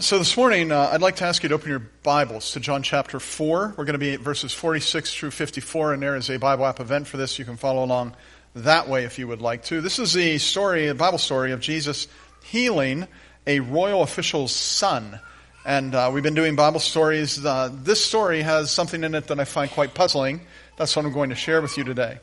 So this morning, uh, I'd like to ask you to open your Bibles to John chapter 4. We're going to be at verses 46 through 54, and there is a Bible app event for this. You can follow along that way if you would like to. This is the story, a Bible story of Jesus healing a royal official's son. And uh, we've been doing Bible stories. Uh, this story has something in it that I find quite puzzling. That's what I'm going to share with you today.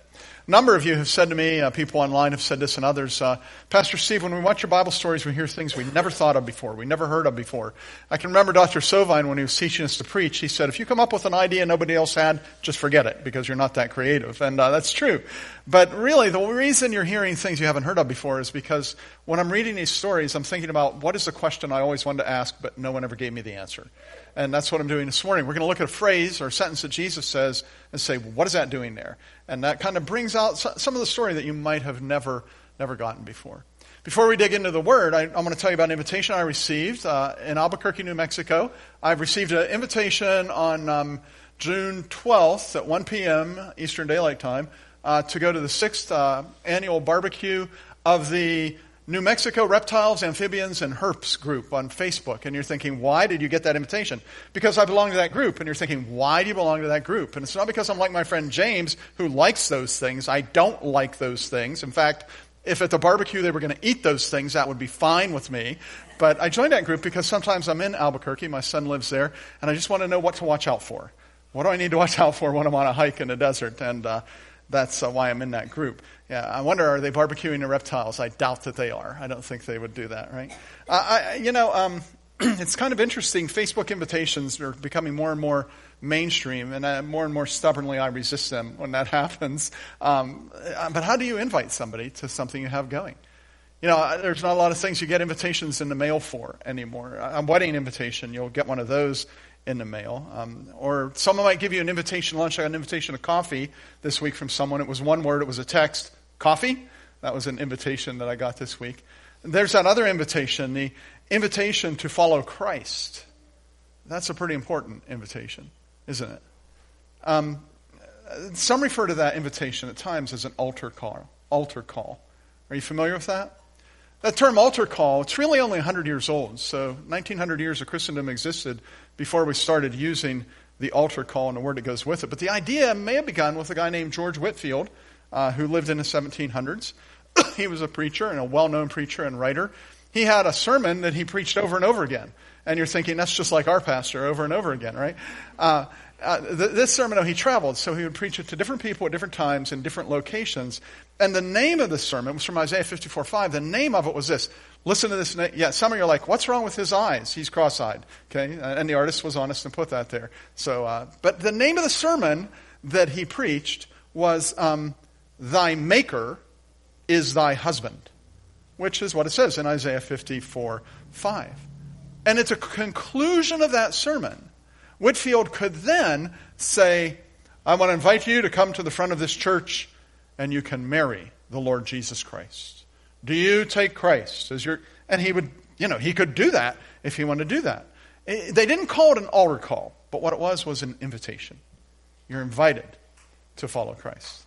A number of you have said to me, uh, people online have said this and others, uh, Pastor Steve, when we watch your Bible stories, we hear things we never thought of before, we never heard of before. I can remember Dr. Sovine when he was teaching us to preach, he said, if you come up with an idea nobody else had, just forget it because you're not that creative. And uh, that's true. But really, the reason you're hearing things you haven't heard of before is because when I'm reading these stories, I'm thinking about what is the question I always wanted to ask, but no one ever gave me the answer. And that's what I'm doing this morning. We're going to look at a phrase or a sentence that Jesus says and say, what is that doing there? And that kind of brings out some of the story that you might have never, never gotten before. Before we dig into the word, I, am going to tell you about an invitation I received uh, in Albuquerque, New Mexico. I've received an invitation on um, June 12th at 1 p.m. Eastern Daylight Time uh, to go to the sixth uh, annual barbecue of the New Mexico Reptiles, Amphibians, and Herps group on Facebook. And you're thinking, why did you get that invitation? Because I belong to that group. And you're thinking, why do you belong to that group? And it's not because I'm like my friend James, who likes those things. I don't like those things. In fact, if at the barbecue they were going to eat those things, that would be fine with me. But I joined that group because sometimes I'm in Albuquerque, my son lives there, and I just want to know what to watch out for. What do I need to watch out for when I'm on a hike in the desert? And uh, that's uh, why I'm in that group. Yeah, I wonder, are they barbecuing the reptiles? I doubt that they are. I don't think they would do that, right? Uh, I, you know, um, it's kind of interesting. Facebook invitations are becoming more and more mainstream, and uh, more and more stubbornly I resist them when that happens. Um, uh, but how do you invite somebody to something you have going? You know, there's not a lot of things you get invitations in the mail for anymore. A wedding invitation, you'll get one of those in the mail. Um, or someone might give you an invitation to lunch. I got an invitation to coffee this week from someone. It was one word, it was a text coffee. That was an invitation that I got this week. There's that other invitation, the invitation to follow Christ. That's a pretty important invitation, isn't it? Um, some refer to that invitation at times as an altar call. Altar call. Are you familiar with that? That term altar call, it's really only 100 years old. So 1900 years of Christendom existed before we started using the altar call and the word that goes with it. But the idea may have begun with a guy named George Whitefield, uh, who lived in the 1700s. he was a preacher and a well known preacher and writer. He had a sermon that he preached over and over again. And you're thinking, that's just like our pastor over and over again, right? Uh, uh, th- this sermon, though, he traveled, so he would preach it to different people at different times in different locations. And the name of the sermon was from Isaiah 54 5. The name of it was this. Listen to this. Na- yeah, some of you are like, what's wrong with his eyes? He's cross eyed. Okay? And the artist was honest and put that there. So, uh, but the name of the sermon that he preached was um, Thy Maker is Thy Husband, which is what it says in Isaiah 54 5. And it's a conclusion of that sermon Whitefield could then say, I want to invite you to come to the front of this church and you can marry the Lord Jesus Christ. Do you take Christ as your. And he would, you know, he could do that if he wanted to do that. Eh, they didn't call it an altar call, but what it was was an invitation. You're invited to follow Christ.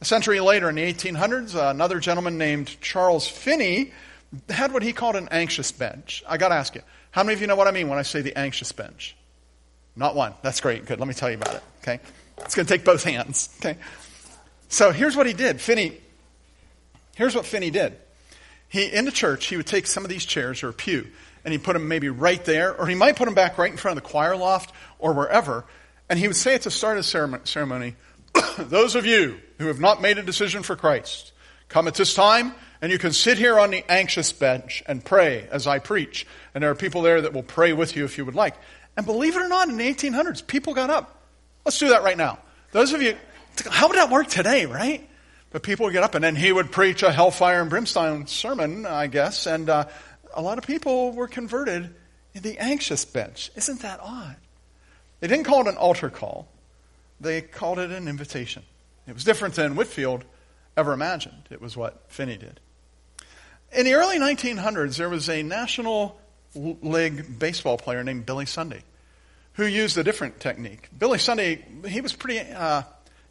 A century later, in the 1800s, another gentleman named Charles Finney had what he called an anxious bench. I got to ask you, how many of you know what I mean when I say the anxious bench? Not one. That's great. Good. Let me tell you about it. Okay. It's going to take both hands. Okay. So here's what he did. Finney, here's what Finney did. He, in the church, he would take some of these chairs or a pew and he'd put them maybe right there, or he might put them back right in front of the choir loft or wherever. And he would say at the start of the ceremony, Those of you who have not made a decision for Christ, come at this time and you can sit here on the anxious bench and pray as I preach. And there are people there that will pray with you if you would like. And believe it or not, in the 1800s, people got up. Let's do that right now. Those of you, how would that work today, right? But people would get up, and then he would preach a hellfire and brimstone sermon, I guess, and uh, a lot of people were converted in the anxious bench. Isn't that odd? They didn't call it an altar call, they called it an invitation. It was different than Whitefield ever imagined. It was what Finney did. In the early 1900s, there was a national league baseball player named Billy Sunday who used a different technique. Billy Sunday, he was pretty uh,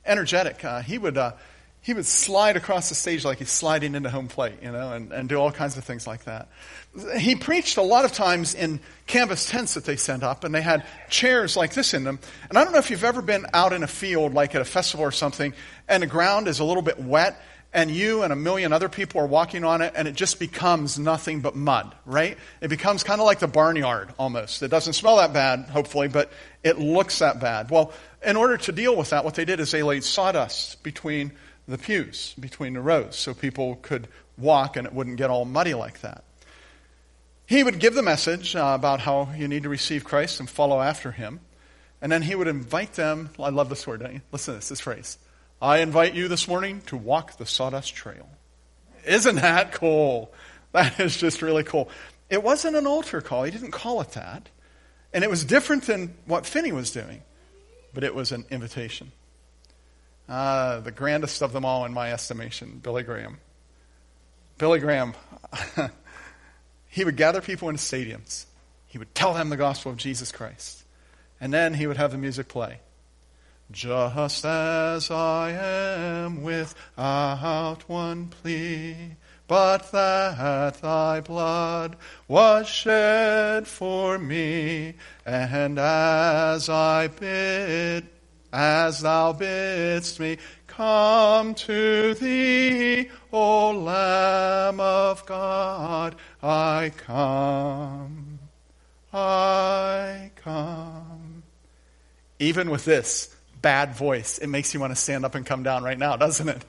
energetic. Uh, he would uh, he would slide across the stage like he's sliding into home plate, you know, and, and do all kinds of things like that. He preached a lot of times in canvas tents that they sent up, and they had chairs like this in them. And I don't know if you've ever been out in a field, like at a festival or something, and the ground is a little bit wet, and you and a million other people are walking on it, and it just becomes nothing but mud, right? It becomes kind of like the barnyard almost. It doesn't smell that bad, hopefully, but it looks that bad. Well, in order to deal with that, what they did is they laid sawdust between the pews between the rows so people could walk and it wouldn't get all muddy like that. He would give the message uh, about how you need to receive Christ and follow after him. And then he would invite them. I love this word, don't you? Listen to this, this phrase. I invite you this morning to walk the sawdust trail. Isn't that cool? That is just really cool. It wasn't an altar call. He didn't call it that. And it was different than what Finney was doing, but it was an invitation. Uh, the grandest of them all, in my estimation, Billy Graham. Billy Graham, he would gather people in stadiums. He would tell them the gospel of Jesus Christ. And then he would have the music play. Just as I am without one plea, but that thy blood was shed for me, and as I bid as thou bidst me, come to thee, O Lamb of God, I come, I come. Even with this bad voice, it makes you want to stand up and come down right now, doesn't it?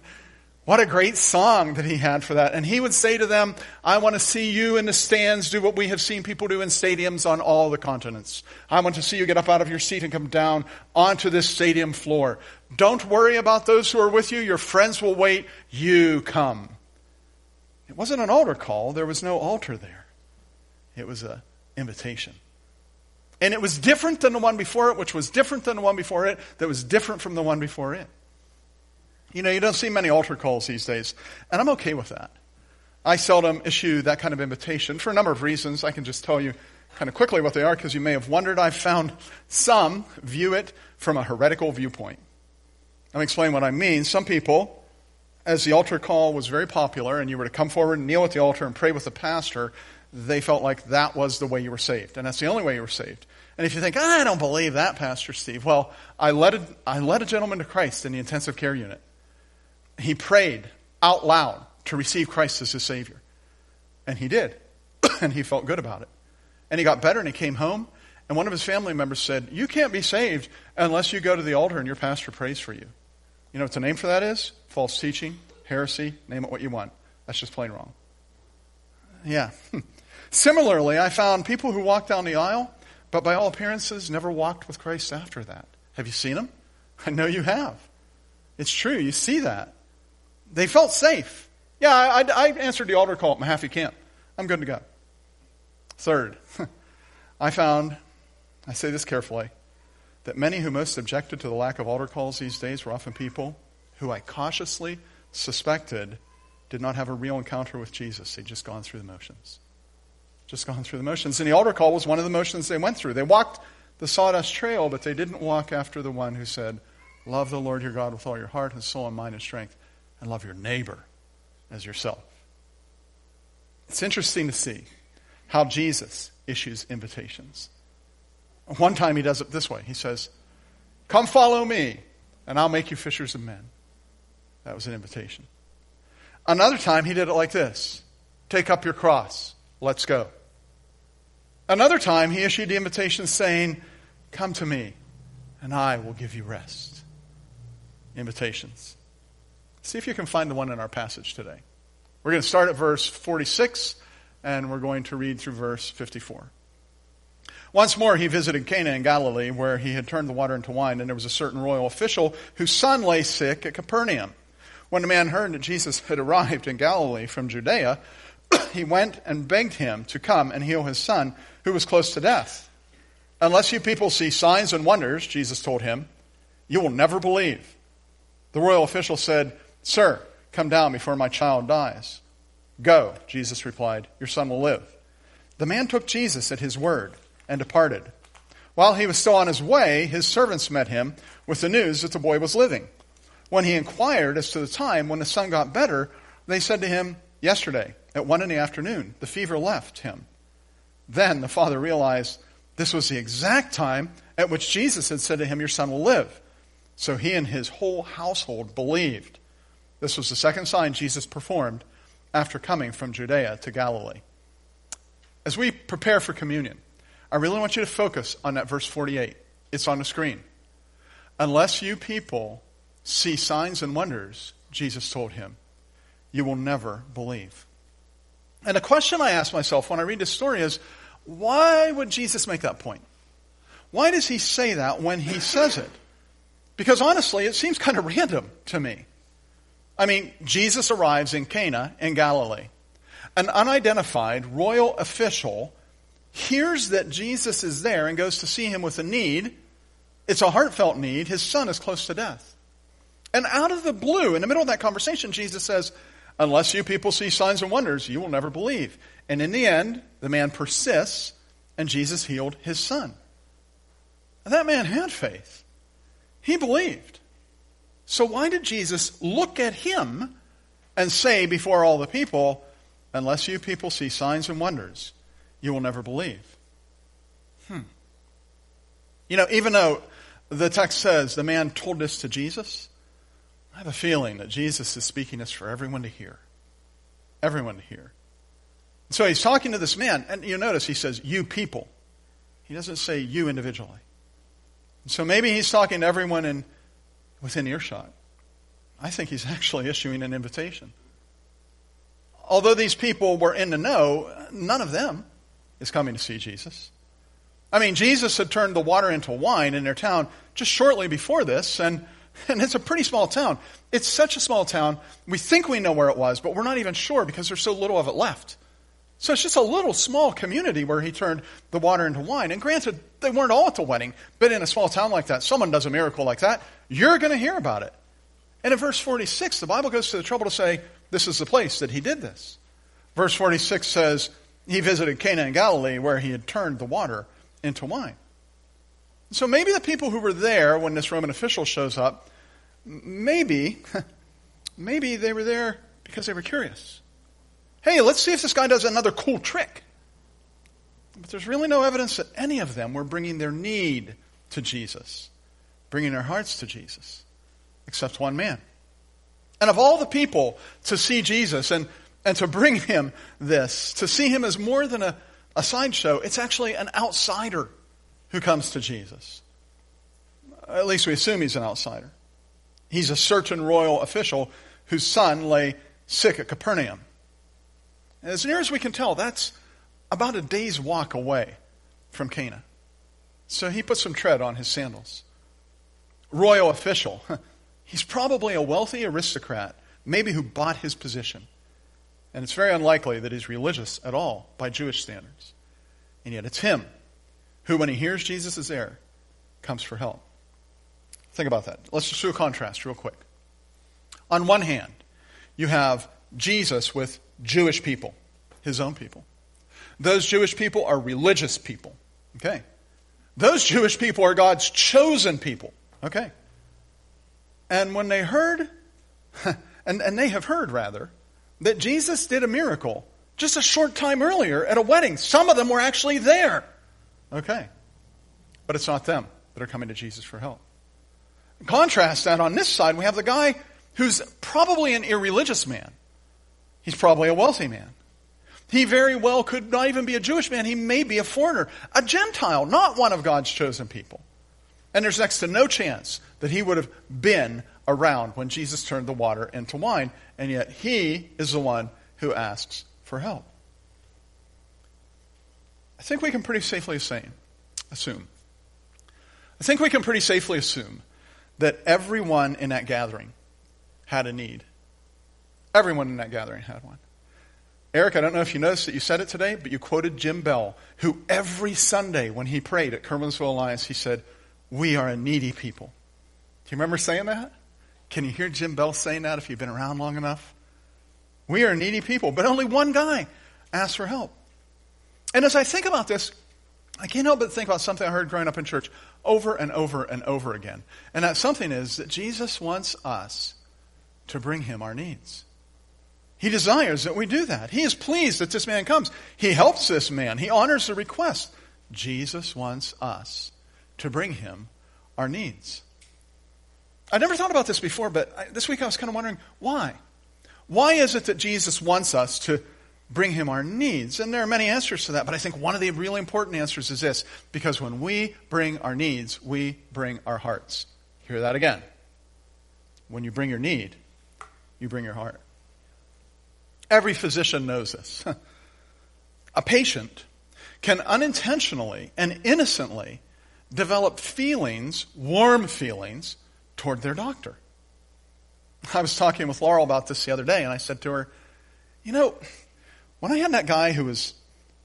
What a great song that he had for that. And he would say to them, I want to see you in the stands do what we have seen people do in stadiums on all the continents. I want to see you get up out of your seat and come down onto this stadium floor. Don't worry about those who are with you. Your friends will wait. You come. It wasn't an altar call. There was no altar there. It was an invitation. And it was different than the one before it, which was different than the one before it, that was different from the one before it. You know, you don't see many altar calls these days, and I'm okay with that. I seldom issue that kind of invitation for a number of reasons. I can just tell you kind of quickly what they are because you may have wondered. I've found some view it from a heretical viewpoint. Let me explain what I mean. Some people, as the altar call was very popular and you were to come forward and kneel at the altar and pray with the pastor, they felt like that was the way you were saved. And that's the only way you were saved. And if you think, I don't believe that, Pastor Steve, well, I led a, I led a gentleman to Christ in the intensive care unit he prayed out loud to receive Christ as his Savior. And he did. and he felt good about it. And he got better and he came home. And one of his family members said, You can't be saved unless you go to the altar and your pastor prays for you. You know what the name for that is? False teaching, heresy, name it what you want. That's just plain wrong. Yeah. Similarly, I found people who walked down the aisle, but by all appearances never walked with Christ after that. Have you seen them? I know you have. It's true. You see that. They felt safe. Yeah, I, I, I answered the altar call at Mahaffey Camp. I'm good to go. Third, I found, I say this carefully, that many who most objected to the lack of altar calls these days were often people who I cautiously suspected did not have a real encounter with Jesus. They'd just gone through the motions. Just gone through the motions. And the altar call was one of the motions they went through. They walked the sawdust trail, but they didn't walk after the one who said, Love the Lord your God with all your heart and soul and mind and strength and love your neighbor as yourself. It's interesting to see how Jesus issues invitations. One time he does it this way He says, Come follow me, and I'll make you fishers of men. That was an invitation. Another time he did it like this Take up your cross, let's go. Another time he issued the invitation saying, Come to me, and I will give you rest. Invitations. See if you can find the one in our passage today. We're going to start at verse 46, and we're going to read through verse 54. Once more, he visited Cana in Galilee, where he had turned the water into wine, and there was a certain royal official whose son lay sick at Capernaum. When the man heard that Jesus had arrived in Galilee from Judea, he went and begged him to come and heal his son, who was close to death. Unless you people see signs and wonders, Jesus told him, you will never believe. The royal official said, Sir, come down before my child dies. Go, Jesus replied, your son will live. The man took Jesus at his word and departed. While he was still on his way, his servants met him with the news that the boy was living. When he inquired as to the time when the son got better, they said to him, Yesterday, at one in the afternoon, the fever left him. Then the father realized this was the exact time at which Jesus had said to him, Your son will live. So he and his whole household believed. This was the second sign Jesus performed after coming from Judea to Galilee. As we prepare for communion, I really want you to focus on that verse 48. It's on the screen. Unless you people see signs and wonders, Jesus told him, you will never believe. And a question I ask myself when I read this story is why would Jesus make that point? Why does he say that when he says it? Because honestly, it seems kind of random to me. I mean, Jesus arrives in Cana in Galilee. An unidentified royal official hears that Jesus is there and goes to see him with a need. It's a heartfelt need. His son is close to death. And out of the blue, in the middle of that conversation, Jesus says, Unless you people see signs and wonders, you will never believe. And in the end, the man persists, and Jesus healed his son. that man had faith. He believed. So why did Jesus look at him and say before all the people, Unless you people see signs and wonders, you will never believe? Hmm. You know, even though the text says the man told this to Jesus, I have a feeling that Jesus is speaking this for everyone to hear. Everyone to hear. So he's talking to this man, and you notice he says, You people. He doesn't say you individually. So maybe he's talking to everyone in, within earshot. I think he's actually issuing an invitation. Although these people were in the know, none of them is coming to see Jesus. I mean, Jesus had turned the water into wine in their town just shortly before this, and, and it's a pretty small town. It's such a small town, we think we know where it was, but we're not even sure because there's so little of it left. So it's just a little small community where he turned the water into wine. And granted, they weren't all at the wedding, but in a small town like that, someone does a miracle like that, you're going to hear about it. And in verse 46, the Bible goes to the trouble to say, this is the place that he did this. Verse 46 says, he visited Cana in Galilee where he had turned the water into wine. So maybe the people who were there when this Roman official shows up, maybe, maybe they were there because they were curious hey, let's see if this guy does another cool trick. But there's really no evidence that any of them were bringing their need to Jesus, bringing their hearts to Jesus, except one man. And of all the people to see Jesus and, and to bring him this, to see him as more than a, a sideshow, it's actually an outsider who comes to Jesus. At least we assume he's an outsider. He's a certain royal official whose son lay sick at Capernaum. As near as we can tell, that's about a day's walk away from Cana. So he put some tread on his sandals. Royal official. He's probably a wealthy aristocrat, maybe who bought his position. And it's very unlikely that he's religious at all by Jewish standards. And yet it's him who, when he hears Jesus is there, comes for help. Think about that. Let's just do a contrast real quick. On one hand, you have Jesus with Jewish people, his own people. Those Jewish people are religious people. Okay. Those Jewish people are God's chosen people. Okay. And when they heard, and, and they have heard rather, that Jesus did a miracle just a short time earlier at a wedding, some of them were actually there. Okay. But it's not them that are coming to Jesus for help. Contrast that on this side, we have the guy who's probably an irreligious man. He's probably a wealthy man. He very well could not even be a Jewish man. He may be a foreigner, a Gentile, not one of God's chosen people. And there's next to no chance that he would have been around when Jesus turned the water into wine. And yet he is the one who asks for help. I think we can pretty safely assume. I think we can pretty safely assume that everyone in that gathering had a need. Everyone in that gathering had one. Eric, I don't know if you noticed that you said it today, but you quoted Jim Bell, who every Sunday when he prayed at Curwensville Alliance, he said, We are a needy people. Do you remember saying that? Can you hear Jim Bell saying that if you've been around long enough? We are needy people, but only one guy asked for help. And as I think about this, I can't help but think about something I heard growing up in church over and over and over again. And that something is that Jesus wants us to bring him our needs. He desires that we do that. He is pleased that this man comes. He helps this man. He honors the request. Jesus wants us to bring him our needs. I never thought about this before, but I, this week I was kind of wondering why. Why is it that Jesus wants us to bring him our needs? And there are many answers to that, but I think one of the really important answers is this because when we bring our needs, we bring our hearts. Hear that again. When you bring your need, you bring your heart. Every physician knows this. A patient can unintentionally and innocently develop feelings, warm feelings, toward their doctor. I was talking with Laurel about this the other day, and I said to her, You know, when I had that guy who was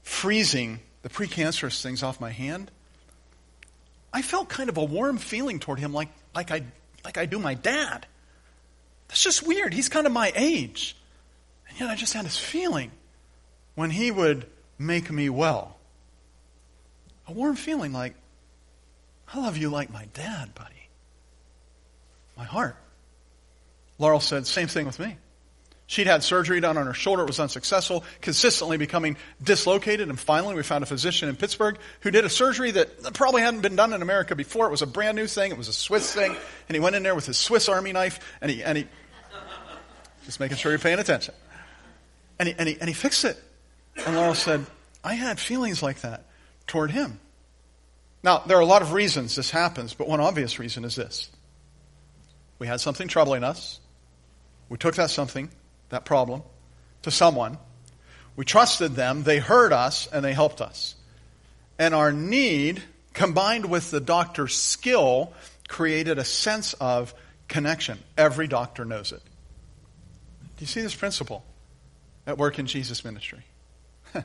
freezing the precancerous things off my hand, I felt kind of a warm feeling toward him like, like, I, like I do my dad. That's just weird. He's kind of my age. And yet I just had this feeling when he would make me well. A warm feeling like, I love you like my dad, buddy. My heart. Laurel said, same thing with me. She'd had surgery done on her shoulder. It was unsuccessful, consistently becoming dislocated. And finally, we found a physician in Pittsburgh who did a surgery that probably hadn't been done in America before. It was a brand new thing. It was a Swiss thing. And he went in there with his Swiss army knife and he, and he, just making sure you're paying attention. And he, and he, and he fixed it. And Laurel said, I had feelings like that toward him. Now, there are a lot of reasons this happens, but one obvious reason is this. We had something troubling us. We took that something, that problem, to someone. We trusted them. They heard us and they helped us. And our need, combined with the doctor's skill, created a sense of connection. Every doctor knows it. Do you see this principle at work in Jesus' ministry?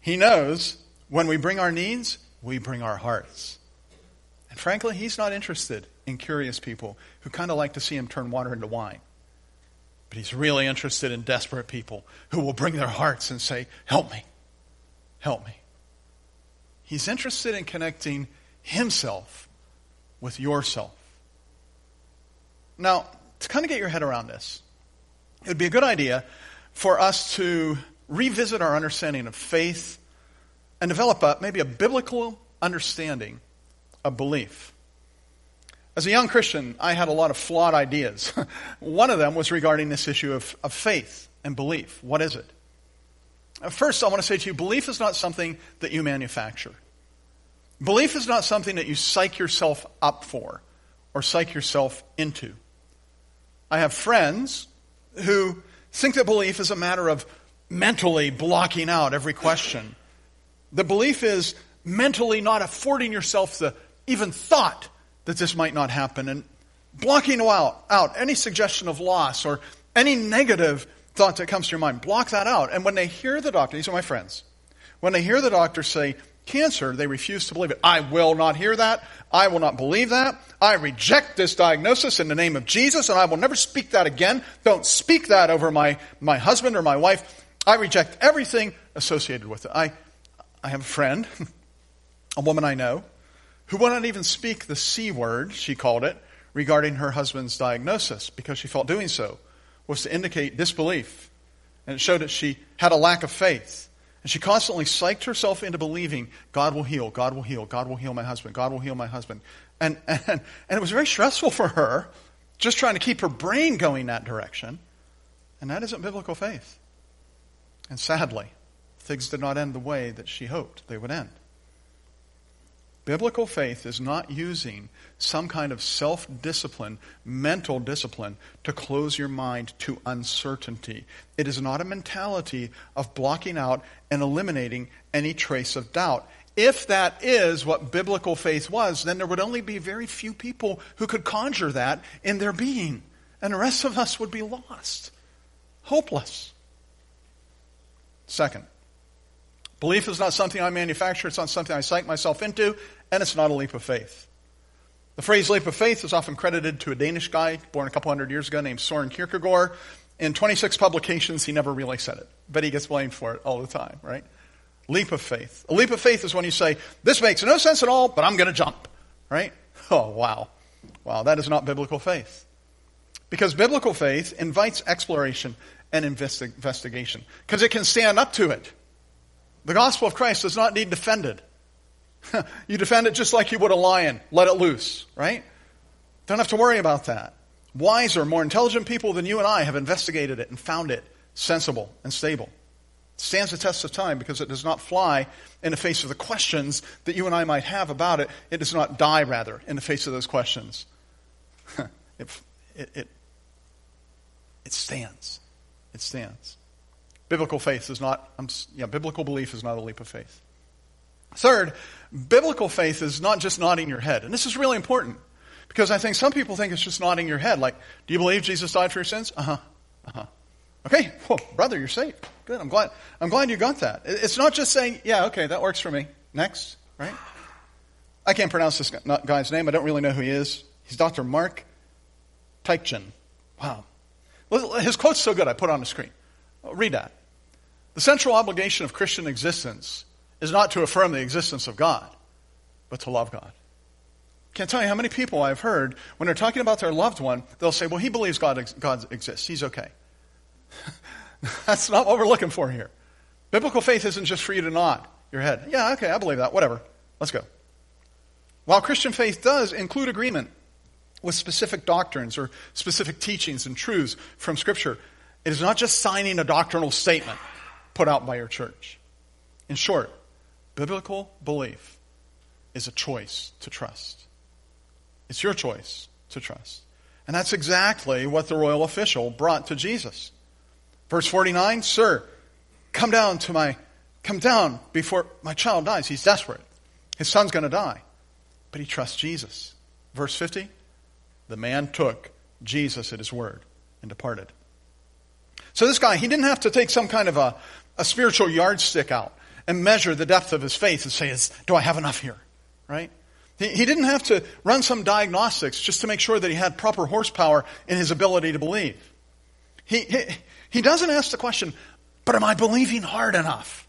he knows when we bring our needs, we bring our hearts. And frankly, he's not interested in curious people who kind of like to see him turn water into wine. But he's really interested in desperate people who will bring their hearts and say, Help me. Help me. He's interested in connecting himself with yourself. Now, to kind of get your head around this, it would be a good idea for us to revisit our understanding of faith and develop a, maybe a biblical understanding of belief. As a young Christian, I had a lot of flawed ideas. One of them was regarding this issue of, of faith and belief. What is it? Uh, first, I want to say to you belief is not something that you manufacture. Belief is not something that you psych yourself up for or psych yourself into. I have friends who think that belief is a matter of mentally blocking out every question. The belief is mentally not affording yourself the even thought that this might not happen and blocking out, out any suggestion of loss or any negative thought that comes to your mind. Block that out. And when they hear the doctor, these are my friends, when they hear the doctor say cancer, they refuse to believe it. I will not hear that. I will not believe that. I reject this diagnosis in the name of Jesus and I will never speak that again. Don't speak that over my, my husband or my wife. I reject everything associated with it. I, I have a friend, a woman I know, who would not even speak the C word, she called it, regarding her husband's diagnosis because she felt doing so was to indicate disbelief. And it showed that she had a lack of faith. And she constantly psyched herself into believing God will heal, God will heal, God will heal my husband, God will heal my husband. And, and, and it was very stressful for her just trying to keep her brain going that direction. And that isn't biblical faith. And sadly, things did not end the way that she hoped they would end. Biblical faith is not using some kind of self discipline, mental discipline, to close your mind to uncertainty. It is not a mentality of blocking out and eliminating any trace of doubt. If that is what biblical faith was, then there would only be very few people who could conjure that in their being, and the rest of us would be lost, hopeless. Second, Belief is not something I manufacture, it's not something I psych myself into, and it's not a leap of faith. The phrase leap of faith is often credited to a Danish guy born a couple hundred years ago named Soren Kierkegaard. In 26 publications, he never really said it, but he gets blamed for it all the time, right? Leap of faith. A leap of faith is when you say, This makes no sense at all, but I'm going to jump. Right? Oh, wow. Wow, that is not biblical faith. Because biblical faith invites exploration and investi- investigation. Because it can stand up to it. The gospel of Christ does not need defended. you defend it just like you would a lion. Let it loose, right? Don't have to worry about that. Wiser, more intelligent people than you and I have investigated it and found it sensible and stable. It stands the test of time because it does not fly in the face of the questions that you and I might have about it. It does not die, rather, in the face of those questions. it, it, it, it stands. It stands. Biblical faith is not, yeah, biblical belief is not a leap of faith. Third, biblical faith is not just nodding your head. And this is really important because I think some people think it's just nodding your head. Like, do you believe Jesus died for your sins? Uh huh. Uh huh. Okay, well, brother, you're safe. Good. I'm glad. I'm glad you got that. It's not just saying, yeah, okay, that works for me. Next, right? I can't pronounce this guy's name. I don't really know who he is. He's Dr. Mark Tietjen. Wow. His quote's so good, I put it on the screen. Read that. The central obligation of Christian existence is not to affirm the existence of God, but to love God. Can't tell you how many people I've heard when they're talking about their loved one, they'll say, Well, he believes God, God exists. He's okay. That's not what we're looking for here. Biblical faith isn't just for you to nod your head. Yeah, okay, I believe that. Whatever. Let's go. While Christian faith does include agreement with specific doctrines or specific teachings and truths from Scripture, it is not just signing a doctrinal statement put out by your church. In short, biblical belief is a choice to trust. It's your choice to trust. And that's exactly what the royal official brought to Jesus. Verse 49, Sir, come down to my, come down before my child dies. He's desperate. His son's going to die. But he trusts Jesus. Verse 50, the man took Jesus at his word and departed. So this guy, he didn't have to take some kind of a, a spiritual yardstick out and measure the depth of his faith and say, do I have enough here? Right? He, didn't have to run some diagnostics just to make sure that he had proper horsepower in his ability to believe. He, he, he doesn't ask the question, but am I believing hard enough?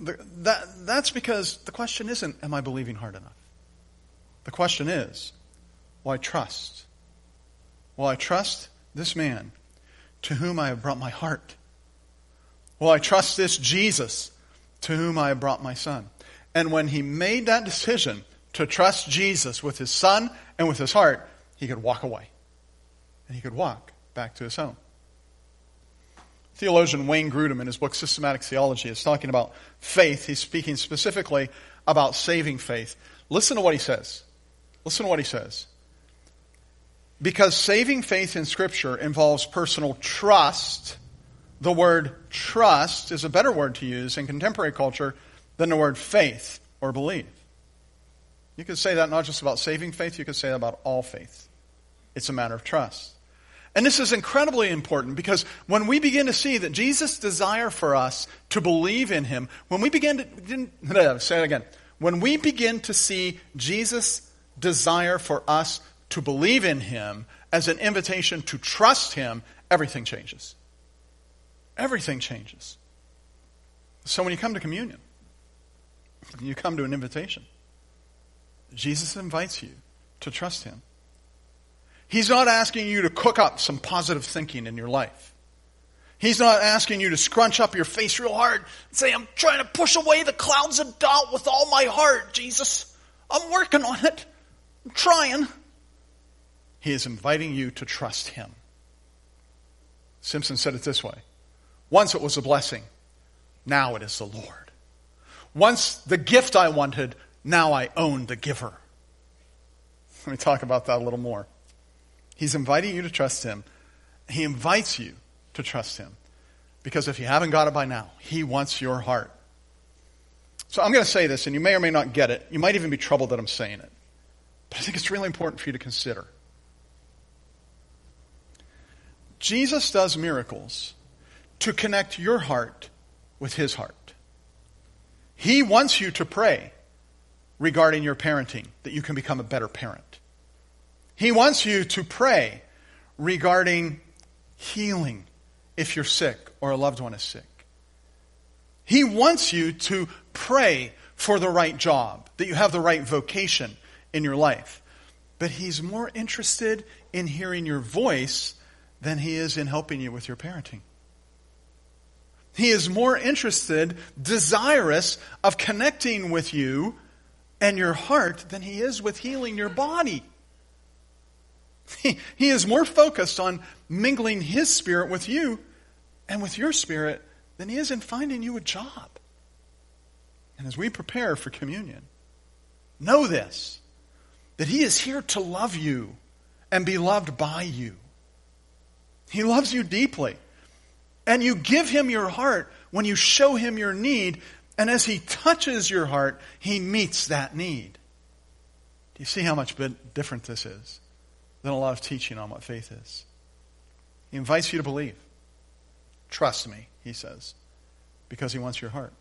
That, that's because the question isn't, am I believing hard enough? The question is, will I trust? Will I trust this man to whom I have brought my heart? Will I trust this Jesus to whom I have brought my son? And when he made that decision to trust Jesus with his son and with his heart, he could walk away. And he could walk back to his home. Theologian Wayne Grudem, in his book Systematic Theology, is talking about faith. He's speaking specifically about saving faith. Listen to what he says. Listen to what he says. Because saving faith in Scripture involves personal trust, the word trust is a better word to use in contemporary culture than the word faith or believe. You could say that not just about saving faith, you could say that about all faith. It's a matter of trust. And this is incredibly important because when we begin to see that Jesus' desire for us to believe in him, when we begin to, say it again, when we begin to see Jesus' desire for us to believe in him as an invitation to trust him, everything changes. Everything changes. So when you come to communion, you come to an invitation. Jesus invites you to trust him. He's not asking you to cook up some positive thinking in your life. He's not asking you to scrunch up your face real hard and say, I'm trying to push away the clouds of doubt with all my heart, Jesus. I'm working on it. I'm trying. He is inviting you to trust Him. Simpson said it this way Once it was a blessing, now it is the Lord. Once the gift I wanted, now I own the giver. Let me talk about that a little more. He's inviting you to trust Him. He invites you to trust Him. Because if you haven't got it by now, He wants your heart. So I'm going to say this, and you may or may not get it. You might even be troubled that I'm saying it. But I think it's really important for you to consider. Jesus does miracles to connect your heart with His heart. He wants you to pray regarding your parenting, that you can become a better parent. He wants you to pray regarding healing if you're sick or a loved one is sick. He wants you to pray for the right job, that you have the right vocation in your life. But He's more interested in hearing your voice than He is in helping you with your parenting. He is more interested, desirous of connecting with you and your heart than he is with healing your body. He, he is more focused on mingling his spirit with you and with your spirit than he is in finding you a job. And as we prepare for communion, know this that he is here to love you and be loved by you. He loves you deeply. And you give him your heart when you show him your need and as He touches your heart, He meets that need. Do you see how much different this is than a lot of teaching on what faith is? He invites you to believe. Trust me, He says, because He wants your heart.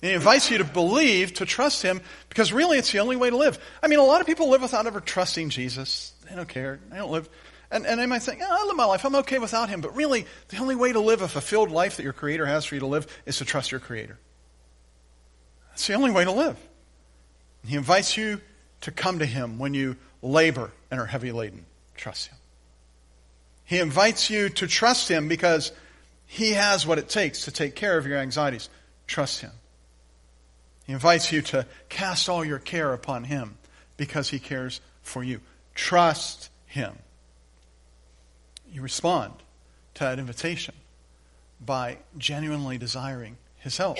And he invites you to believe, to trust Him, because really it's the only way to live. I mean, a lot of people live without ever trusting Jesus. They don't care. They don't live. And, and they might oh, I live my life. I'm okay without him. But really, the only way to live a fulfilled life that your Creator has for you to live is to trust your Creator. That's the only way to live. He invites you to come to him when you labor and are heavy laden. Trust him. He invites you to trust him because he has what it takes to take care of your anxieties. Trust him. He invites you to cast all your care upon him because he cares for you. Trust him you respond to that invitation by genuinely desiring his help.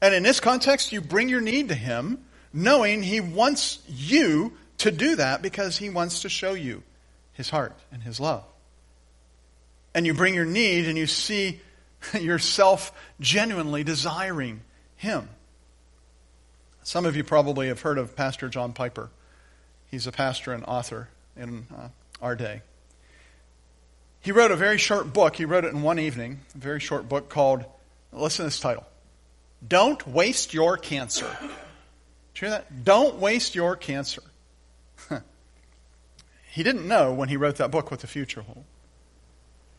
And in this context, you bring your need to him, knowing he wants you to do that because he wants to show you his heart and his love. And you bring your need and you see yourself genuinely desiring him. Some of you probably have heard of Pastor John Piper. He's a pastor and author in uh, our day. He wrote a very short book. He wrote it in one evening, a very short book called, listen to this title Don't Waste Your Cancer. Did you hear that? Don't waste your cancer. he didn't know when he wrote that book what the future held.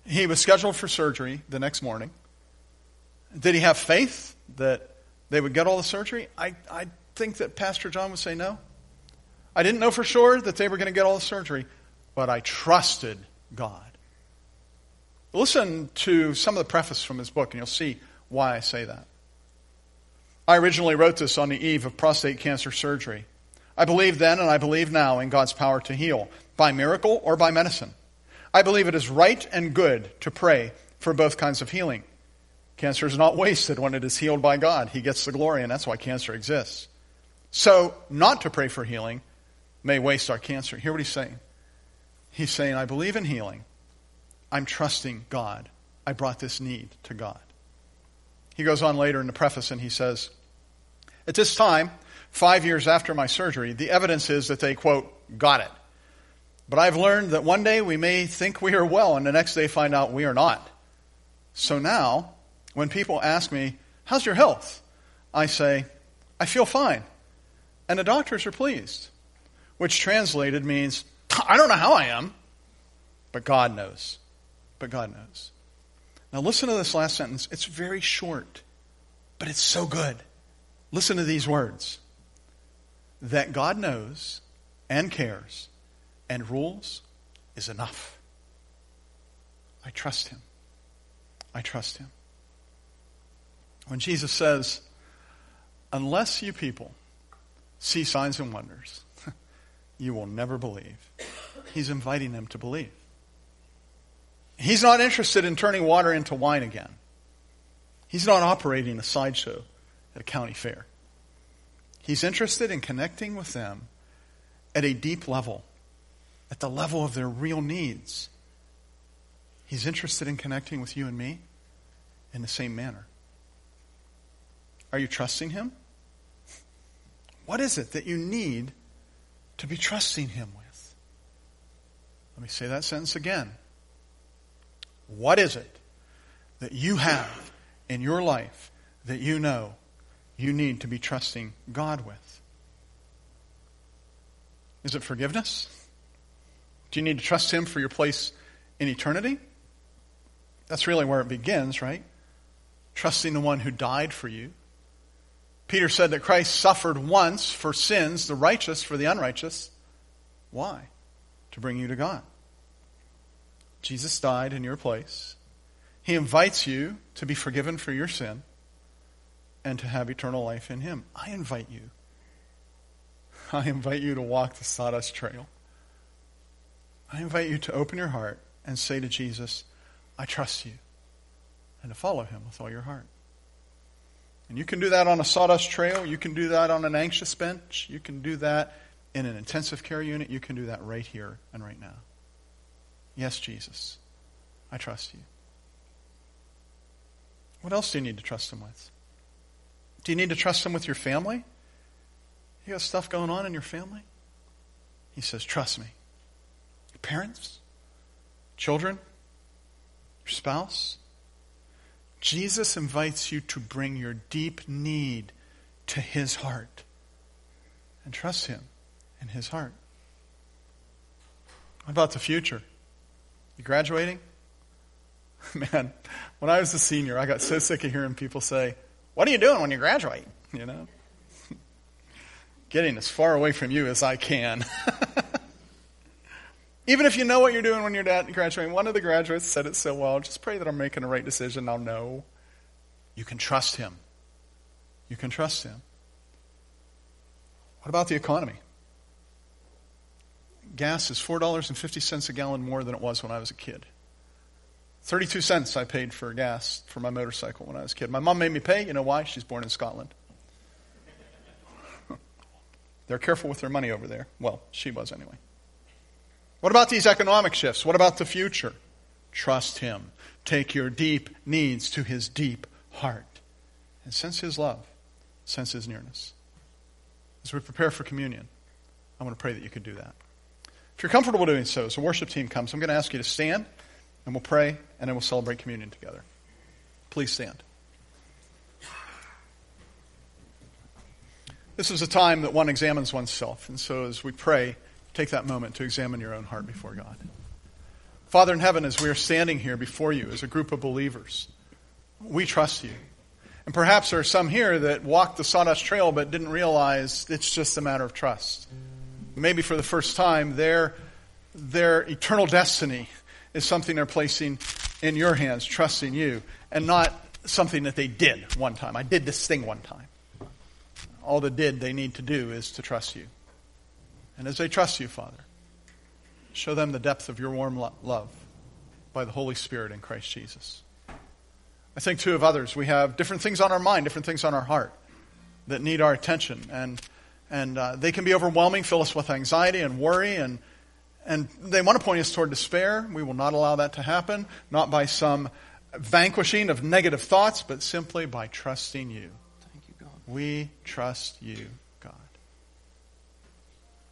He was scheduled for surgery the next morning. Did he have faith that they would get all the surgery? I, I think that Pastor John would say no. I didn't know for sure that they were going to get all the surgery, but I trusted God. Listen to some of the preface from his book, and you'll see why I say that. I originally wrote this on the eve of prostate cancer surgery. I believed then, and I believe now, in God's power to heal, by miracle or by medicine. I believe it is right and good to pray for both kinds of healing. Cancer is not wasted when it is healed by God. He gets the glory, and that's why cancer exists. So, not to pray for healing may waste our cancer. Hear what he's saying. He's saying, I believe in healing, I'm trusting God. I brought this need to God. He goes on later in the preface and he says, At this time, five years after my surgery, the evidence is that they, quote, got it. But I've learned that one day we may think we are well and the next day find out we are not. So now, when people ask me, How's your health? I say, I feel fine. And the doctors are pleased, which translated means, I don't know how I am, but God knows but God knows. Now, listen to this last sentence. It's very short, but it's so good. Listen to these words that God knows and cares and rules is enough. I trust Him. I trust Him. When Jesus says, Unless you people see signs and wonders, you will never believe, He's inviting them to believe. He's not interested in turning water into wine again. He's not operating a sideshow at a county fair. He's interested in connecting with them at a deep level, at the level of their real needs. He's interested in connecting with you and me in the same manner. Are you trusting Him? What is it that you need to be trusting Him with? Let me say that sentence again. What is it that you have in your life that you know you need to be trusting God with? Is it forgiveness? Do you need to trust Him for your place in eternity? That's really where it begins, right? trusting the one who died for you. Peter said that Christ suffered once for sins, the righteous for the unrighteous. Why? To bring you to God. Jesus died in your place. He invites you to be forgiven for your sin and to have eternal life in Him. I invite you. I invite you to walk the sawdust trail. I invite you to open your heart and say to Jesus, I trust you, and to follow Him with all your heart. And you can do that on a sawdust trail. You can do that on an anxious bench. You can do that in an intensive care unit. You can do that right here and right now. Yes, Jesus, I trust you. What else do you need to trust Him with? Do you need to trust Him with your family? You got stuff going on in your family? He says, Trust me. Your parents? Children? Your spouse? Jesus invites you to bring your deep need to his heart and trust him in his heart. What about the future? You graduating? Man, when I was a senior, I got so sick of hearing people say, What are you doing when you graduate? You know? Getting as far away from you as I can. Even if you know what you're doing when you're graduating, one of the graduates said it so well just pray that I'm making the right decision. I'll know. You can trust him. You can trust him. What about the economy? Gas is $4.50 a gallon more than it was when I was a kid. 32 cents I paid for gas for my motorcycle when I was a kid. My mom made me pay. You know why? She's born in Scotland. They're careful with their money over there. Well, she was anyway. What about these economic shifts? What about the future? Trust Him. Take your deep needs to His deep heart and sense His love, sense His nearness. As we prepare for communion, I want to pray that you could do that. If you're comfortable doing so, as the worship team comes, I'm going to ask you to stand and we'll pray and then we'll celebrate communion together. Please stand. This is a time that one examines oneself, and so as we pray, take that moment to examine your own heart before God. Father in heaven, as we are standing here before you as a group of believers, we trust you. And perhaps there are some here that walked the sawdust trail but didn't realize it's just a matter of trust. Maybe for the first time, their, their eternal destiny is something they're placing in your hands, trusting you, and not something that they did one time. I did this thing one time. All the did they need to do is to trust you. And as they trust you, Father, show them the depth of your warm lo- love by the Holy Spirit in Christ Jesus. I think, too, of others. We have different things on our mind, different things on our heart that need our attention. And, and uh, they can be overwhelming, fill us with anxiety and worry, and, and they want to point us toward despair. We will not allow that to happen, not by some vanquishing of negative thoughts, but simply by trusting you. Thank you, God. We trust you God.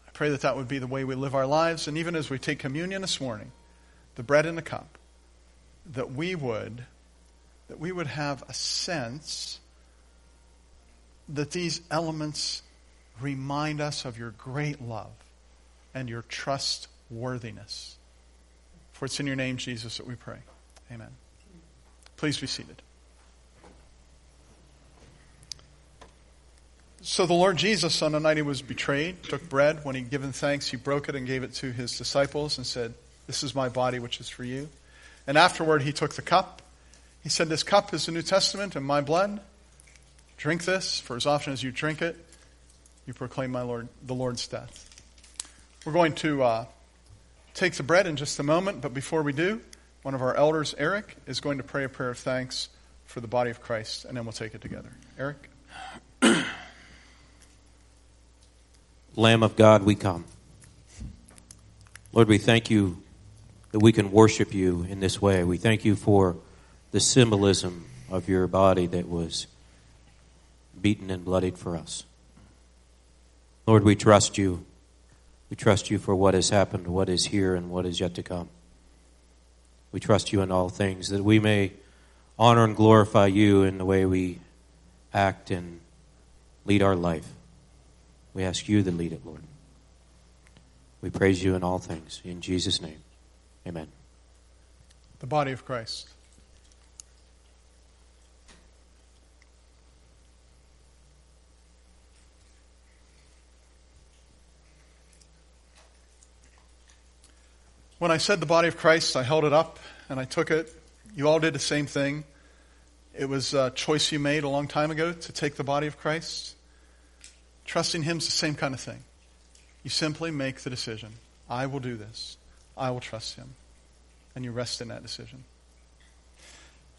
I pray that that would be the way we live our lives. And even as we take communion this morning, the bread and the cup, that we would, that we would have a sense that these elements remind us of your great love and your trustworthiness. For it's in your name, Jesus, that we pray. Amen. Please be seated. So the Lord Jesus, on the night he was betrayed, took bread. When he'd given thanks, he broke it and gave it to his disciples and said, This is my body, which is for you. And afterward, he took the cup. He said, This cup is the New Testament and my blood. Drink this, for as often as you drink it, you proclaim my Lord, the Lord's death. We're going to uh, take the bread in just a moment, but before we do, one of our elders, Eric, is going to pray a prayer of thanks for the body of Christ, and then we'll take it together. Eric? Lamb of God, we come. Lord, we thank you that we can worship you in this way. We thank you for the symbolism of your body that was beaten and bloodied for us. Lord, we trust you. We trust you for what has happened, what is here, and what is yet to come. We trust you in all things that we may honor and glorify you in the way we act and lead our life. We ask you to lead it, Lord. We praise you in all things. In Jesus' name, amen. The body of Christ. When I said the body of Christ, I held it up and I took it. You all did the same thing. It was a choice you made a long time ago to take the body of Christ. Trusting Him is the same kind of thing. You simply make the decision I will do this, I will trust Him. And you rest in that decision.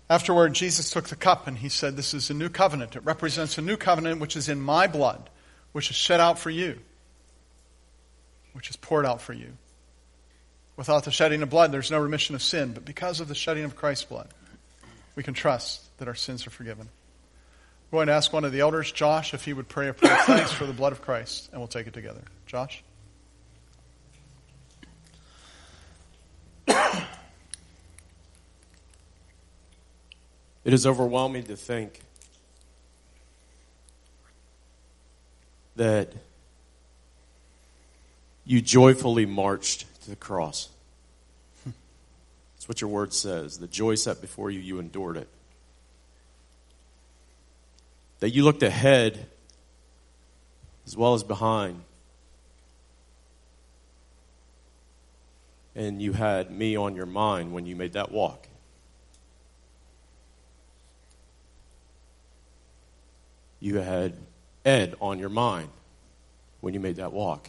Afterward, Jesus took the cup and he said, This is a new covenant. It represents a new covenant which is in my blood, which is shed out for you, which is poured out for you. Without the shedding of blood, there's no remission of sin. But because of the shedding of Christ's blood, we can trust that our sins are forgiven. We're going to ask one of the elders, Josh, if he would pray a prayer of thanks for the blood of Christ, and we'll take it together. Josh? It is overwhelming to think that you joyfully marched to the cross. That's what your word says. The joy set before you, you endured it. That you looked ahead as well as behind. And you had me on your mind when you made that walk. You had Ed on your mind when you made that walk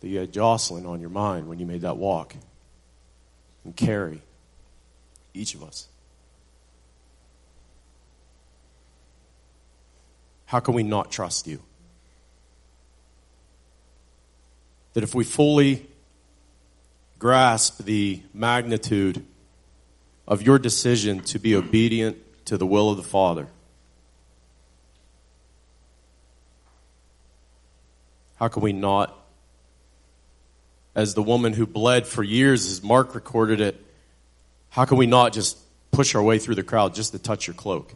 that you had Jocelyn on your mind when you made that walk. And Carrie, each of us. How can we not trust you? That if we fully grasp the magnitude of your decision to be obedient to the will of the Father, how can we not as the woman who bled for years, as Mark recorded it, how can we not just push our way through the crowd just to touch your cloak?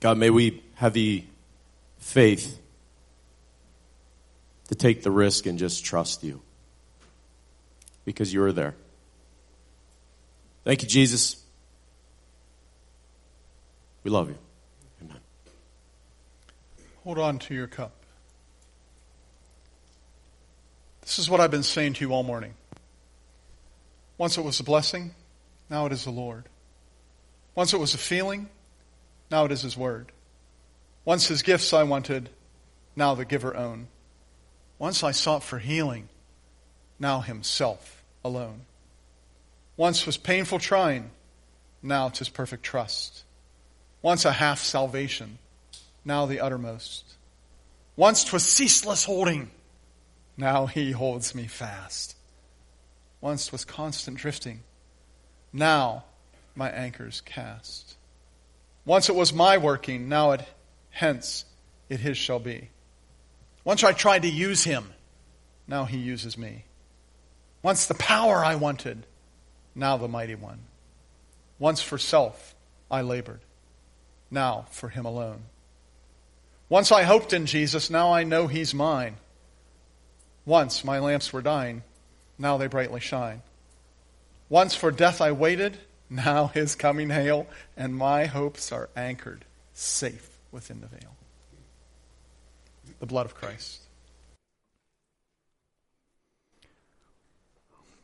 God, may we have the faith to take the risk and just trust you because you're there. Thank you, Jesus. We love you. Amen. Hold on to your cup. This is what I've been saying to you all morning. Once it was a blessing, now it is the Lord. Once it was a feeling, now it is His Word. Once His gifts I wanted, now the giver own. Once I sought for healing, now Himself alone. Once was painful trying, now 'tis perfect trust. Once a half salvation, now the uttermost. Once 'twas ceaseless holding, now he holds me fast. Once was constant drifting. Now my anchor's cast. Once it was my working. Now it, hence, it his shall be. Once I tried to use him. Now he uses me. Once the power I wanted. Now the mighty one. Once for self I labored. Now for him alone. Once I hoped in Jesus. Now I know he's mine. Once my lamps were dying, now they brightly shine. Once for death I waited, now his coming hail, and my hopes are anchored safe within the veil. The blood of Christ.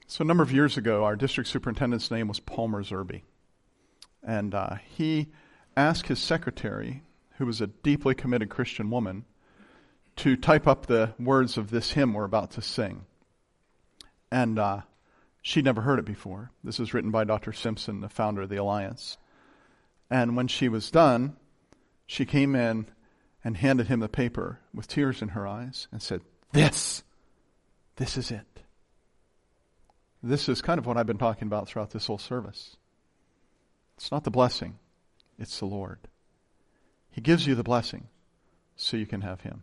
So, a number of years ago, our district superintendent's name was Palmer Zerby. And uh, he asked his secretary, who was a deeply committed Christian woman, to type up the words of this hymn we're about to sing. And uh, she'd never heard it before. This is written by Dr. Simpson, the founder of the Alliance. And when she was done, she came in and handed him the paper with tears in her eyes and said, This, this is it. This is kind of what I've been talking about throughout this whole service. It's not the blessing, it's the Lord. He gives you the blessing so you can have Him.